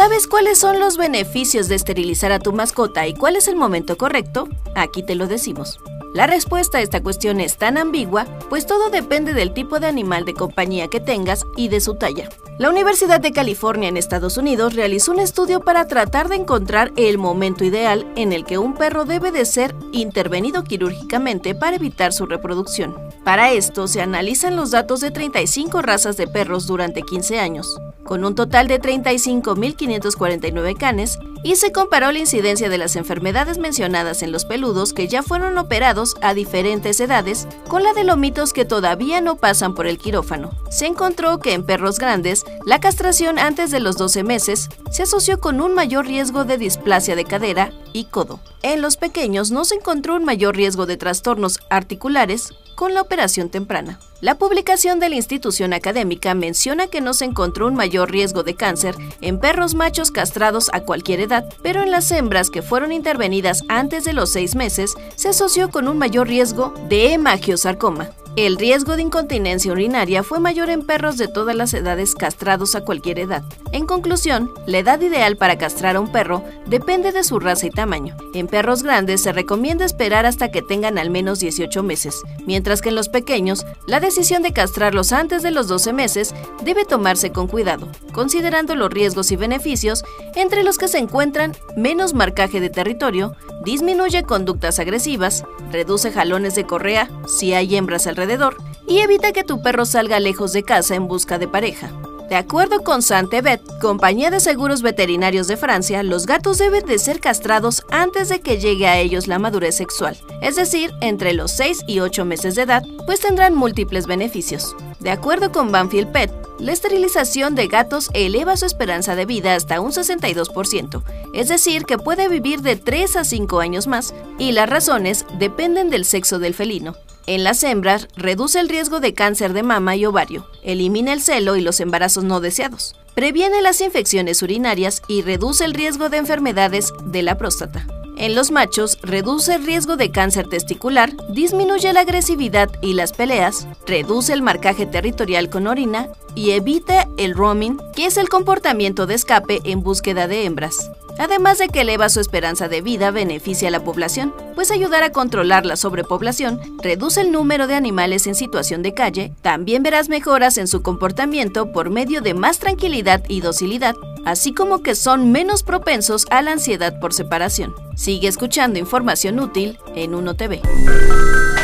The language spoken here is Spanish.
¿Sabes cuáles son los beneficios de esterilizar a tu mascota y cuál es el momento correcto? Aquí te lo decimos. La respuesta a esta cuestión es tan ambigua, pues todo depende del tipo de animal de compañía que tengas y de su talla. La Universidad de California en Estados Unidos realizó un estudio para tratar de encontrar el momento ideal en el que un perro debe de ser intervenido quirúrgicamente para evitar su reproducción. Para esto se analizan los datos de 35 razas de perros durante 15 años con un total de 35.549 canes, y se comparó la incidencia de las enfermedades mencionadas en los peludos que ya fueron operados a diferentes edades con la de lomitos que todavía no pasan por el quirófano. Se encontró que en perros grandes, la castración antes de los 12 meses se asoció con un mayor riesgo de displasia de cadera y codo. En los pequeños no se encontró un mayor riesgo de trastornos articulares con la operación temprana. La publicación de la institución académica menciona que no se encontró un mayor riesgo de cáncer en perros machos castrados a cualquier edad, pero en las hembras que fueron intervenidas antes de los seis meses se asoció con un mayor riesgo de hemangiosarcoma. El riesgo de incontinencia urinaria fue mayor en perros de todas las edades castrados a cualquier edad. En conclusión, la edad ideal para castrar a un perro depende de su raza y tamaño. En perros grandes se recomienda esperar hasta que tengan al menos 18 meses, mientras que en los pequeños, la decisión de castrarlos antes de los 12 meses debe tomarse con cuidado, considerando los riesgos y beneficios, entre los que se encuentran menos marcaje de territorio, disminuye conductas agresivas, reduce jalones de correa si hay hembras alrededor y evita que tu perro salga lejos de casa en busca de pareja. De acuerdo con Santebet, compañía de seguros veterinarios de Francia, los gatos deben de ser castrados antes de que llegue a ellos la madurez sexual, es decir, entre los 6 y 8 meses de edad, pues tendrán múltiples beneficios. De acuerdo con Banfield Pet, la esterilización de gatos eleva su esperanza de vida hasta un 62%, es decir, que puede vivir de 3 a 5 años más, y las razones dependen del sexo del felino. En las hembras, reduce el riesgo de cáncer de mama y ovario, elimina el celo y los embarazos no deseados, previene las infecciones urinarias y reduce el riesgo de enfermedades de la próstata. En los machos, reduce el riesgo de cáncer testicular, disminuye la agresividad y las peleas, reduce el marcaje territorial con orina y evita el roaming, que es el comportamiento de escape en búsqueda de hembras además de que eleva su esperanza de vida, beneficia a la población, pues ayudar a controlar la sobrepoblación reduce el número de animales en situación de calle, también verás mejoras en su comportamiento por medio de más tranquilidad y docilidad, así como que son menos propensos a la ansiedad por separación. Sigue escuchando información útil en 1TV.